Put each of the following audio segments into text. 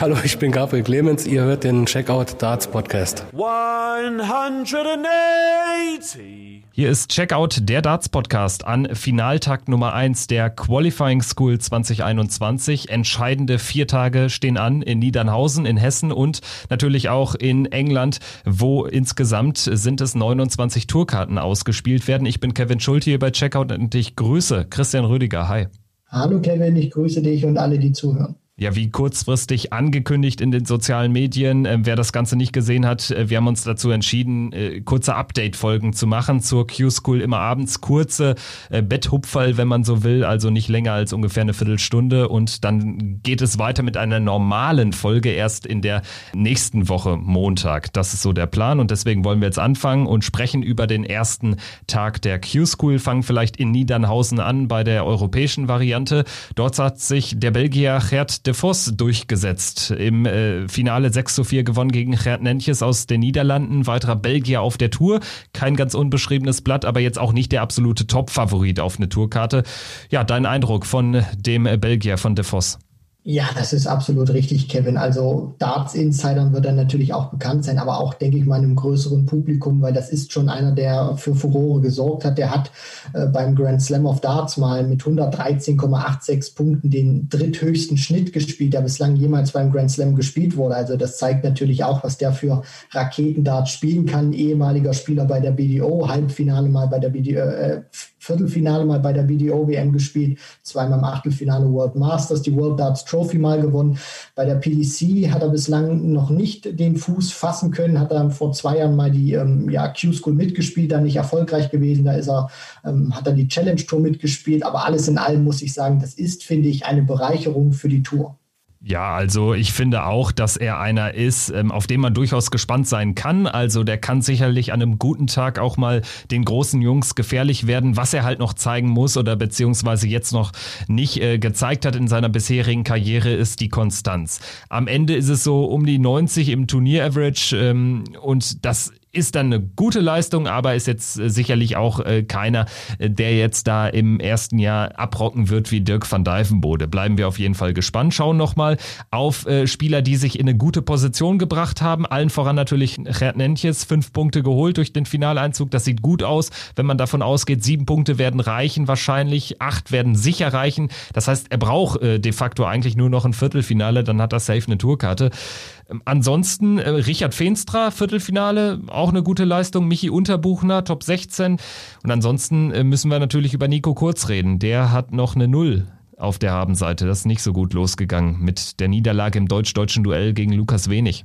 Hallo, ich bin Gabriel Clemens. Ihr hört den Checkout Darts Podcast. 180. Hier ist Checkout der Darts Podcast an Finaltag Nummer 1 der Qualifying School 2021. Entscheidende vier Tage stehen an in Niedernhausen, in Hessen und natürlich auch in England, wo insgesamt sind es 29 Tourkarten ausgespielt werden. Ich bin Kevin Schult hier bei Checkout und ich grüße Christian Rüdiger. Hi. Hallo Kevin, ich grüße dich und alle, die zuhören. Ja, wie kurzfristig angekündigt in den sozialen Medien. Äh, wer das Ganze nicht gesehen hat, äh, wir haben uns dazu entschieden, äh, kurze Update-Folgen zu machen zur Q-School immer abends. Kurze äh, Betthupferl, wenn man so will, also nicht länger als ungefähr eine Viertelstunde. Und dann geht es weiter mit einer normalen Folge erst in der nächsten Woche Montag. Das ist so der Plan und deswegen wollen wir jetzt anfangen und sprechen über den ersten Tag der Q-School. Fangen vielleicht in Niedernhausen an bei der europäischen Variante. Dort hat sich der Belgier Gerd de Vos durchgesetzt. Im äh, Finale 6 zu 4 gewonnen gegen Gerd Nentjes aus den Niederlanden. Weiterer Belgier auf der Tour. Kein ganz unbeschriebenes Blatt, aber jetzt auch nicht der absolute Top-Favorit auf eine Tourkarte. Ja, dein Eindruck von dem Belgier, von de Vos? Ja, das ist absolut richtig, Kevin. Also Darts-Insidern wird er natürlich auch bekannt sein, aber auch, denke ich mal, einem größeren Publikum, weil das ist schon einer, der für Furore gesorgt hat. Der hat äh, beim Grand Slam of Darts mal mit 113,86 Punkten den dritthöchsten Schnitt gespielt, der bislang jemals beim Grand Slam gespielt wurde. Also das zeigt natürlich auch, was der für Raketendarts spielen kann. Ehemaliger Spieler bei der BDO, Halbfinale mal bei der BDO, äh, Viertelfinale mal bei der BDO-WM gespielt, zweimal im Achtelfinale World Masters, die World Darts Trophy mal gewonnen. Bei der PDC hat er bislang noch nicht den Fuß fassen können, hat er vor zwei Jahren mal die ähm, ja, Q-School mitgespielt, da nicht erfolgreich gewesen. Da ist er, ähm, hat er die Challenge Tour mitgespielt. Aber alles in allem muss ich sagen, das ist, finde ich, eine Bereicherung für die Tour. Ja, also ich finde auch, dass er einer ist, ähm, auf den man durchaus gespannt sein kann. Also der kann sicherlich an einem guten Tag auch mal den großen Jungs gefährlich werden, was er halt noch zeigen muss oder beziehungsweise jetzt noch nicht äh, gezeigt hat in seiner bisherigen Karriere, ist die Konstanz. Am Ende ist es so um die 90 im Turnier-Average ähm, und das ist dann eine gute Leistung, aber ist jetzt äh, sicherlich auch äh, keiner, äh, der jetzt da im ersten Jahr abrocken wird wie Dirk van Dijvenbode. Bleiben wir auf jeden Fall gespannt. Schauen nochmal auf Spieler, die sich in eine gute Position gebracht haben. Allen voran natürlich Gerd Nentjes, fünf Punkte geholt durch den Finaleinzug. Das sieht gut aus, wenn man davon ausgeht, sieben Punkte werden reichen wahrscheinlich, acht werden sicher reichen. Das heißt, er braucht de facto eigentlich nur noch ein Viertelfinale, dann hat er safe eine Tourkarte. Ähm, ansonsten Richard Feenstra, Viertelfinale, auch eine gute Leistung. Michi Unterbuchner, Top 16. Und ansonsten äh, müssen wir natürlich über Nico Kurz reden. Der hat noch eine Null auf der Habenseite. Das ist nicht so gut losgegangen mit der Niederlage im deutsch-deutschen Duell gegen Lukas Wenig.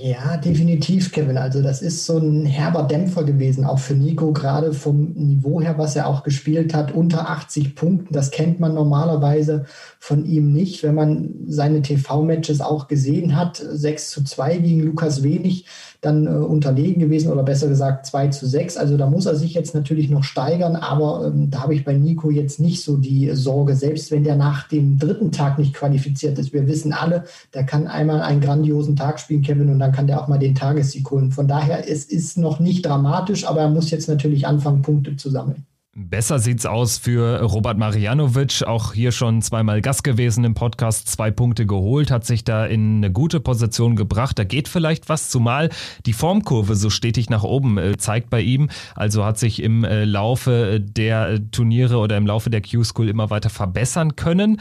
Ja, definitiv, Kevin. Also das ist so ein herber Dämpfer gewesen, auch für Nico, gerade vom Niveau her, was er auch gespielt hat, unter 80 Punkten. Das kennt man normalerweise von ihm nicht, wenn man seine TV-Matches auch gesehen hat. 6 zu 2 gegen Lukas Wenig dann äh, unterlegen gewesen oder besser gesagt 2 zu 6. Also da muss er sich jetzt natürlich noch steigern, aber ähm, da habe ich bei Nico jetzt nicht so die Sorge, selbst wenn der nach dem dritten Tag nicht qualifiziert ist. Wir wissen alle, der kann einmal einen grandiosen Tag spielen, Kevin, und dann kann der auch mal den Tagessieg holen. Von daher, es ist noch nicht dramatisch, aber er muss jetzt natürlich anfangen, Punkte zu sammeln. Besser sieht's aus für Robert Marianovic, auch hier schon zweimal Gast gewesen im Podcast, zwei Punkte geholt, hat sich da in eine gute Position gebracht. Da geht vielleicht was, zumal die Formkurve so stetig nach oben äh, zeigt bei ihm. Also hat sich im äh, Laufe der Turniere oder im Laufe der Q-School immer weiter verbessern können.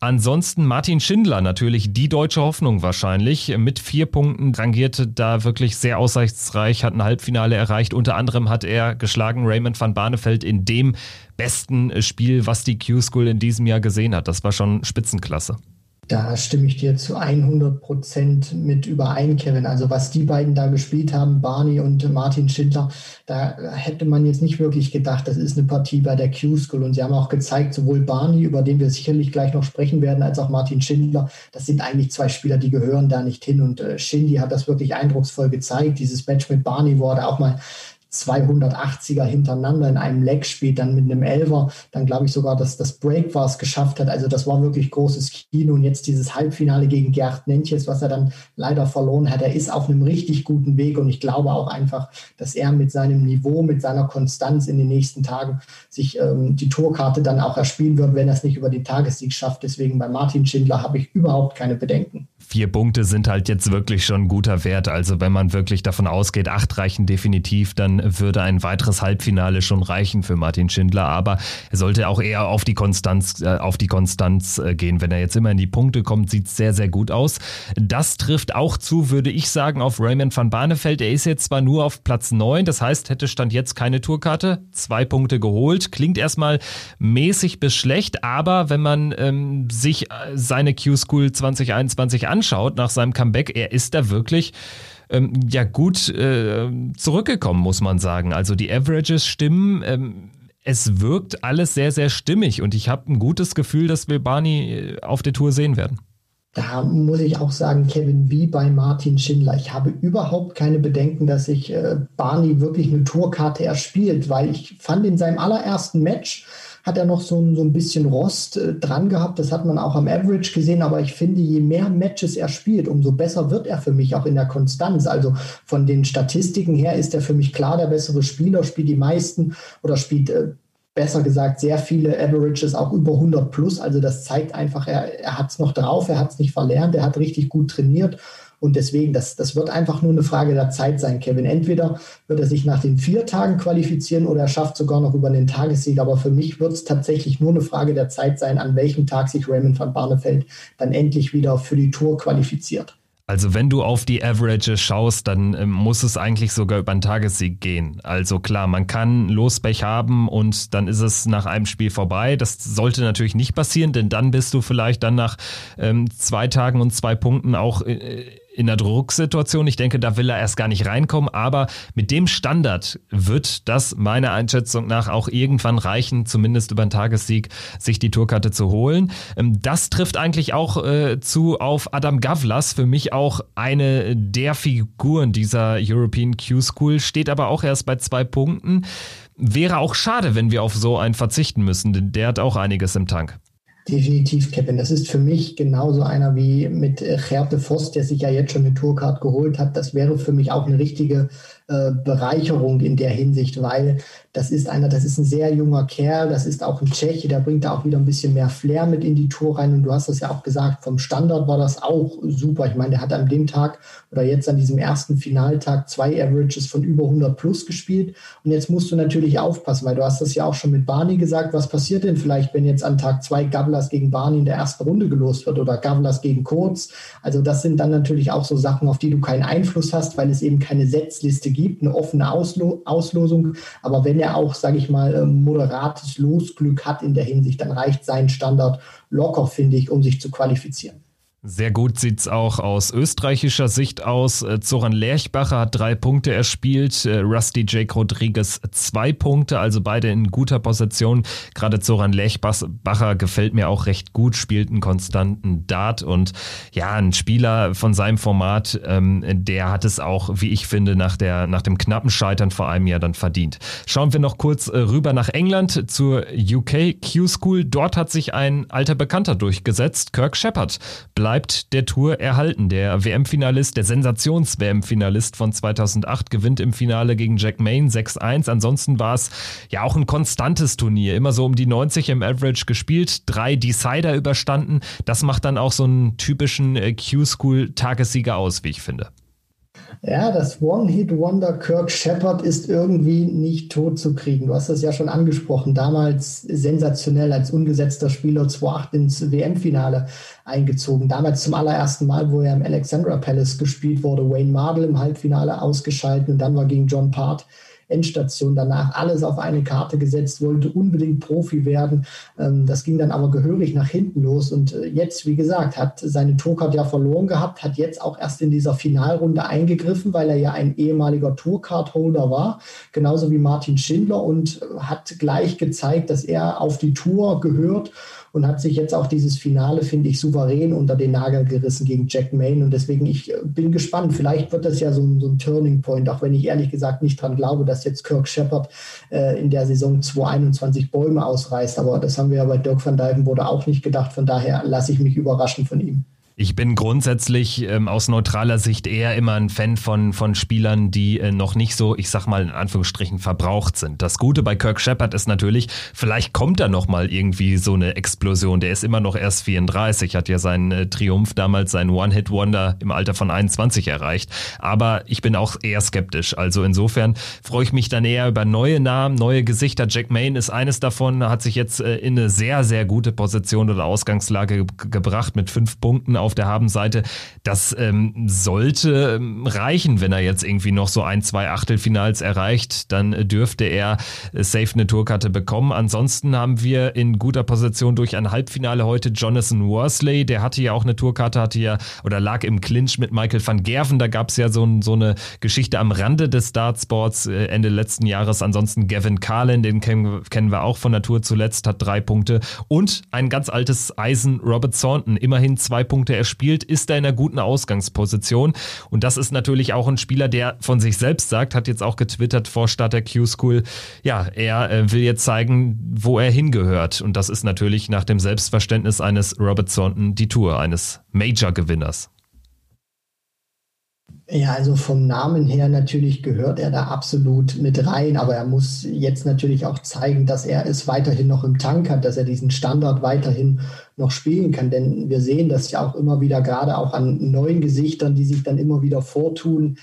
Ansonsten Martin Schindler, natürlich die deutsche Hoffnung wahrscheinlich. Mit vier Punkten rangierte da wirklich sehr aussichtsreich, hat ein Halbfinale erreicht. Unter anderem hat er geschlagen Raymond van Barneveld in dem besten Spiel, was die Q-School in diesem Jahr gesehen hat. Das war schon Spitzenklasse. Da stimme ich dir zu 100 Prozent mit überein, Kevin. Also was die beiden da gespielt haben, Barney und Martin Schindler, da hätte man jetzt nicht wirklich gedacht, das ist eine Partie bei der Q-School. Und sie haben auch gezeigt, sowohl Barney, über den wir sicherlich gleich noch sprechen werden, als auch Martin Schindler, das sind eigentlich zwei Spieler, die gehören da nicht hin. Und äh, Shindy hat das wirklich eindrucksvoll gezeigt. Dieses Match mit Barney, wo er da auch mal 280er hintereinander in einem Leg spielt, dann mit einem Elver, dann glaube ich sogar, dass das Break war es geschafft hat. Also das war wirklich großes Kino und jetzt dieses Halbfinale gegen Gerd Nentjes, was er dann leider verloren hat. Er ist auf einem richtig guten Weg und ich glaube auch einfach, dass er mit seinem Niveau, mit seiner Konstanz in den nächsten Tagen sich ähm, die Tourkarte dann auch erspielen wird, wenn er es nicht über den Tagessieg schafft. Deswegen bei Martin Schindler habe ich überhaupt keine Bedenken vier Punkte sind halt jetzt wirklich schon ein guter Wert. Also wenn man wirklich davon ausgeht, acht reichen definitiv, dann würde ein weiteres Halbfinale schon reichen für Martin Schindler. Aber er sollte auch eher auf die Konstanz, äh, auf die Konstanz äh, gehen. Wenn er jetzt immer in die Punkte kommt, sieht es sehr, sehr gut aus. Das trifft auch zu, würde ich sagen, auf Raymond van Barneveld. Er ist jetzt zwar nur auf Platz neun, das heißt, hätte Stand jetzt keine Tourkarte, zwei Punkte geholt. Klingt erstmal mäßig bis schlecht, aber wenn man ähm, sich äh, seine Q-School 2021 anschaut, anschaut nach seinem Comeback, er ist da wirklich ähm, ja gut äh, zurückgekommen, muss man sagen. Also die Averages stimmen. Ähm, es wirkt alles sehr, sehr stimmig und ich habe ein gutes Gefühl, dass wir Barney äh, auf der Tour sehen werden. Da muss ich auch sagen, Kevin, wie bei Martin Schindler. Ich habe überhaupt keine Bedenken, dass sich äh, Barney wirklich eine Tourkarte erspielt, weil ich fand in seinem allerersten Match, hat er noch so ein, so ein bisschen Rost äh, dran gehabt. Das hat man auch am Average gesehen. Aber ich finde, je mehr Matches er spielt, umso besser wird er für mich auch in der Konstanz. Also von den Statistiken her ist er für mich klar der bessere Spieler, spielt die meisten oder spielt äh, besser gesagt sehr viele Averages auch über 100 plus. Also das zeigt einfach, er, er hat es noch drauf, er hat es nicht verlernt, er hat richtig gut trainiert und deswegen, das, das wird einfach nur eine Frage der Zeit sein, Kevin. Entweder wird er sich nach den vier Tagen qualifizieren oder er schafft sogar noch über den Tagessieg. Aber für mich wird es tatsächlich nur eine Frage der Zeit sein, an welchem Tag sich Raymond van Barneveld dann endlich wieder für die Tour qualifiziert. Also wenn du auf die Averages schaust, dann äh, muss es eigentlich sogar über einen Tagessieg gehen. Also klar, man kann Lospech haben und dann ist es nach einem Spiel vorbei. Das sollte natürlich nicht passieren, denn dann bist du vielleicht dann nach ähm, zwei Tagen und zwei Punkten auch äh, in einer Drucksituation. Ich denke, da will er erst gar nicht reinkommen, aber mit dem Standard wird das meiner Einschätzung nach auch irgendwann reichen, zumindest über einen Tagessieg sich die Tourkarte zu holen. Ähm, das trifft eigentlich auch äh, zu auf Adam Gavlas, für mich auch eine der Figuren dieser European Q School, steht aber auch erst bei zwei Punkten. Wäre auch schade, wenn wir auf so einen verzichten müssen, denn der hat auch einiges im Tank. Definitiv, Kevin. Das ist für mich genauso einer wie mit äh, Gerte Voss, der sich ja jetzt schon eine Tourcard geholt hat. Das wäre für mich auch eine richtige äh, Bereicherung in der Hinsicht, weil das ist einer, das ist ein sehr junger Kerl, das ist auch ein Tscheche, der bringt da auch wieder ein bisschen mehr Flair mit in die Tour rein. Und du hast das ja auch gesagt, vom Standard war das auch super. Ich meine, der hat an dem Tag oder jetzt an diesem ersten Finaltag zwei Averages von über 100 plus gespielt. Und jetzt musst du natürlich aufpassen, weil du hast das ja auch schon mit Barney gesagt. Was passiert denn vielleicht, wenn jetzt an Tag zwei Gavlas gegen Barney in der ersten Runde gelost wird oder Gavlas gegen Kurz? Also das sind dann natürlich auch so Sachen, auf die du keinen Einfluss hast, weil es eben keine Setzliste gibt gibt, eine offene Auslo Auslosung. Aber wenn er auch, sage ich mal, ähm, moderates Losglück hat in der Hinsicht, dann reicht sein Standard locker, finde ich, um sich zu qualifizieren. Sehr gut sieht es auch aus österreichischer Sicht aus. Äh, Zoran Lerchbacher hat drei Punkte erspielt, äh, Rusty Jake Rodriguez zwei Punkte, also beide in guter Position. Gerade Zoran Lerchbacher gefällt mir auch recht gut, spielt einen konstanten Dart und ja, ein Spieler von seinem Format, ähm, der hat es auch, wie ich finde, nach, der, nach dem knappen Scheitern vor einem Jahr dann verdient. Schauen wir noch kurz äh, rüber nach England zur UK Q-School. Dort hat sich ein alter Bekannter durchgesetzt, Kirk Shepard. Bleibt bleibt der Tour erhalten. Der WM-Finalist, der Sensations-WM-Finalist von 2008 gewinnt im Finale gegen Jack Main 6-1. Ansonsten war es ja auch ein konstantes Turnier. Immer so um die 90 im Average gespielt, drei Decider überstanden. Das macht dann auch so einen typischen äh, Q-School-Tagessieger aus, wie ich finde. Ja, das One-Hit-Wonder Kirk Shepard ist irgendwie nicht tot zu kriegen. Du hast das ja schon angesprochen. Damals sensationell als ungesetzter Spieler 2-8 ins WM-Finale eingezogen. Damals zum allerersten Mal, wo er im Alexandra Palace gespielt wurde. Wayne Mardell im Halbfinale ausgeschaltet und dann war gegen John Part Endstation danach alles auf eine Karte gesetzt, wollte unbedingt Profi werden. Ähm, das ging dann aber gehörig nach hinten los und äh, jetzt, wie gesagt, hat seine Tourcard ja verloren gehabt, hat jetzt auch erst in dieser Finalrunde eingegriffen, weil er ja ein ehemaliger Tourcard-Holder war, genauso wie Martin Schindler und äh, hat gleich gezeigt, dass er auf die Tour gehört und hat sich jetzt auch dieses Finale, finde ich, souverän unter den Nagel gerissen gegen Jack Maine. Und deswegen, ich äh, bin gespannt. Vielleicht wird das ja so, so ein Turning Point, auch wenn ich ehrlich gesagt nicht dran glaube, dass jetzt Kirk Shepard äh, in der Saison 2021 Bäume ausreißt. Aber das haben wir ja bei Dirk van Dijven wurde auch nicht gedacht. Von daher lasse ich mich überraschen von ihm. Ich bin grundsätzlich ähm, aus neutraler Sicht eher immer ein Fan von, von Spielern, die äh, noch nicht so, ich sag mal in Anführungsstrichen, verbraucht sind. Das Gute bei Kirk Shepard ist natürlich, vielleicht kommt da noch mal irgendwie so eine Explosion. Der ist immer noch erst 34, hat ja seinen äh, Triumph damals, seinen One-Hit-Wonder im Alter von 21 erreicht. Aber ich bin auch eher skeptisch. Also insofern freue ich mich dann eher über neue Namen, neue Gesichter. Jack Maine ist eines davon, hat sich jetzt äh, in eine sehr, sehr gute Position oder Ausgangslage ge gebracht mit fünf Punkten auf der Habenseite. Das ähm, sollte ähm, reichen, wenn er jetzt irgendwie noch so ein, zwei Achtelfinals erreicht. Dann dürfte er äh, safe eine Tourkarte bekommen. Ansonsten haben wir in guter Position durch ein Halbfinale heute Jonathan Worsley. Der hatte ja auch eine Tourkarte, hatte ja oder lag im Clinch mit Michael van Gerven. Da gab es ja so, so, eine Geschichte am Rande des Dartsports äh, Ende letzten Jahres. Ansonsten Gavin Carlin, den kennen, kennen wir auch von der Tour zuletzt, hat drei Punkte. Und ein ganz altes Eisen, Robert Thornton, immerhin zwei Punkte er spielt, ist er in einer guten Ausgangsposition. Und das ist natürlich auch ein Spieler, der von sich selbst sagt, hat jetzt auch getwittert vor Start der Q-School, ja, er äh, will jetzt zeigen, wo er hingehört. Und das ist natürlich nach dem Selbstverständnis eines Robert Thornton die Tour, eines Major-Gewinners. Ja, also vom Namen her natürlich gehört er da absolut mit rein, aber er muss jetzt natürlich auch zeigen, dass er es weiterhin noch im Tank hat, dass er diesen Standard weiterhin noch spielen kann. Denn wir sehen das ja auch immer wieder, gerade auch an neuen Gesichtern, die sich dann immer wieder vortun,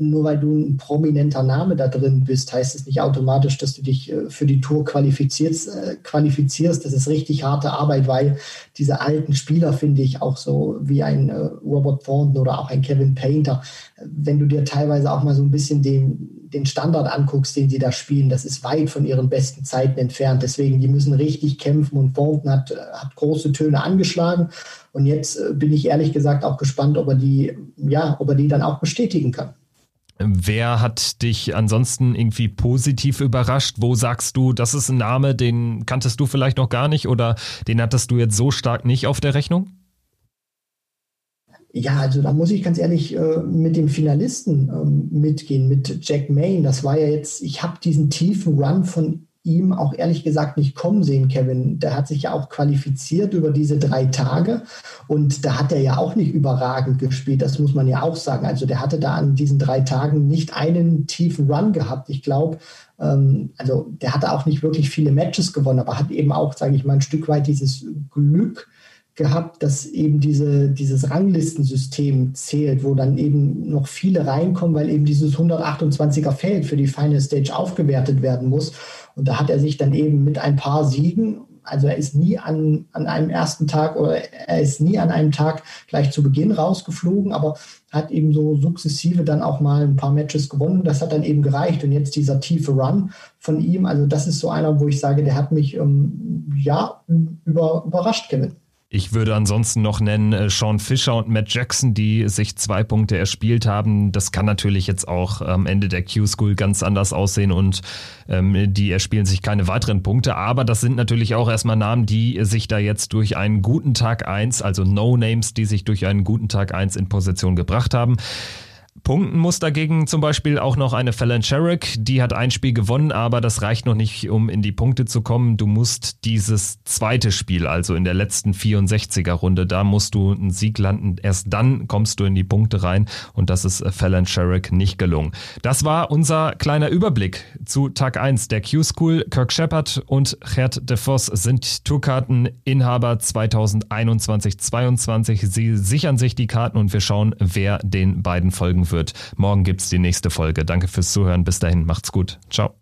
nur weil du ein prominenter Name da drin bist, heißt es nicht automatisch, dass du dich äh, für die Tour qualifizierst, äh, qualifizierst. Das ist richtig harte Arbeit, weil diese alten Spieler, finde ich, auch so wie ein Robert Thornton oder auch ein Kevin Painter, wenn du dir teilweise auch mal so ein bisschen den, den Standard anguckst, den sie da spielen, das ist weit von ihren besten Zeiten entfernt. Deswegen, die müssen richtig kämpfen und Thornton hat, hat große Töne angeschlagen. Und jetzt bin ich ehrlich gesagt auch gespannt, ob er die, ja, ob er die dann auch bestätigen kann. Wer hat dich ansonsten irgendwie positiv überrascht? Wo sagst du, das ist ein Name, den kanntest du vielleicht noch gar nicht oder den hattest du jetzt so stark nicht auf der Rechnung? Ja, also da muss ich ganz ehrlich äh, mit dem Finalisten ähm, mitgehen, mit Jack Maine. Das war ja jetzt, ich habe diesen tiefen Run von ihm auch ehrlich gesagt nicht kommen sehen, Kevin. Der hat sich ja auch qualifiziert über diese drei Tage und da hat er ja auch nicht überragend gespielt, das muss man ja auch sagen. Also der hatte da an diesen drei Tagen nicht einen tiefen Run gehabt. Ich glaube, ähm, also der hatte auch nicht wirklich viele Matches gewonnen, aber hat eben auch, sage ich mal, ein Stück weit dieses Glück gehabt, dass eben diese, dieses Ranglistensystem zählt, wo dann eben noch viele reinkommen, weil eben dieses 128er Feld für die Final Stage aufgewertet werden muss. Und da hat er sich dann eben mit ein paar Siegen, also er ist nie an, an einem ersten Tag oder er ist nie an einem Tag gleich zu Beginn rausgeflogen, aber hat eben so sukzessive dann auch mal ein paar Matches gewonnen. Das hat dann eben gereicht. Und jetzt dieser tiefe Run von ihm, also das ist so einer, wo ich sage, der hat mich ähm, ja über, überrascht, Kevin. Ich würde ansonsten noch nennen äh, Sean Fischer und Matt Jackson, die sich zwei Punkte erspielt haben. Das kann natürlich jetzt auch am Ende der Q-School ganz anders aussehen und ähm, die erspielen sich keine weiteren Punkte. Aber das sind natürlich auch erstmal Namen, die sich da jetzt durch einen guten Tag eins, also No-Names, die sich durch einen guten Tag eins in Position gebracht haben. Punkten muss dagegen zum Beispiel auch noch eine Fallon Sherrick. Die hat ein Spiel gewonnen, aber das reicht noch nicht, um in die Punkte zu kommen. Du musst dieses zweite Spiel, also in der letzten 64er Runde, da musst du einen Sieg landen. Erst dann kommst du in die Punkte rein und das ist Fallon Sherrick nicht gelungen. Das war unser kleiner Überblick zu Tag 1 der Q-School. Kirk Shepard und Gerd de Vos sind Tourkarteninhaber 2021-22. Sie sichern sich die Karten und wir schauen, wer den beiden folgen wird. Morgen gibt es die nächste Folge. Danke fürs Zuhören. Bis dahin, macht's gut. Ciao.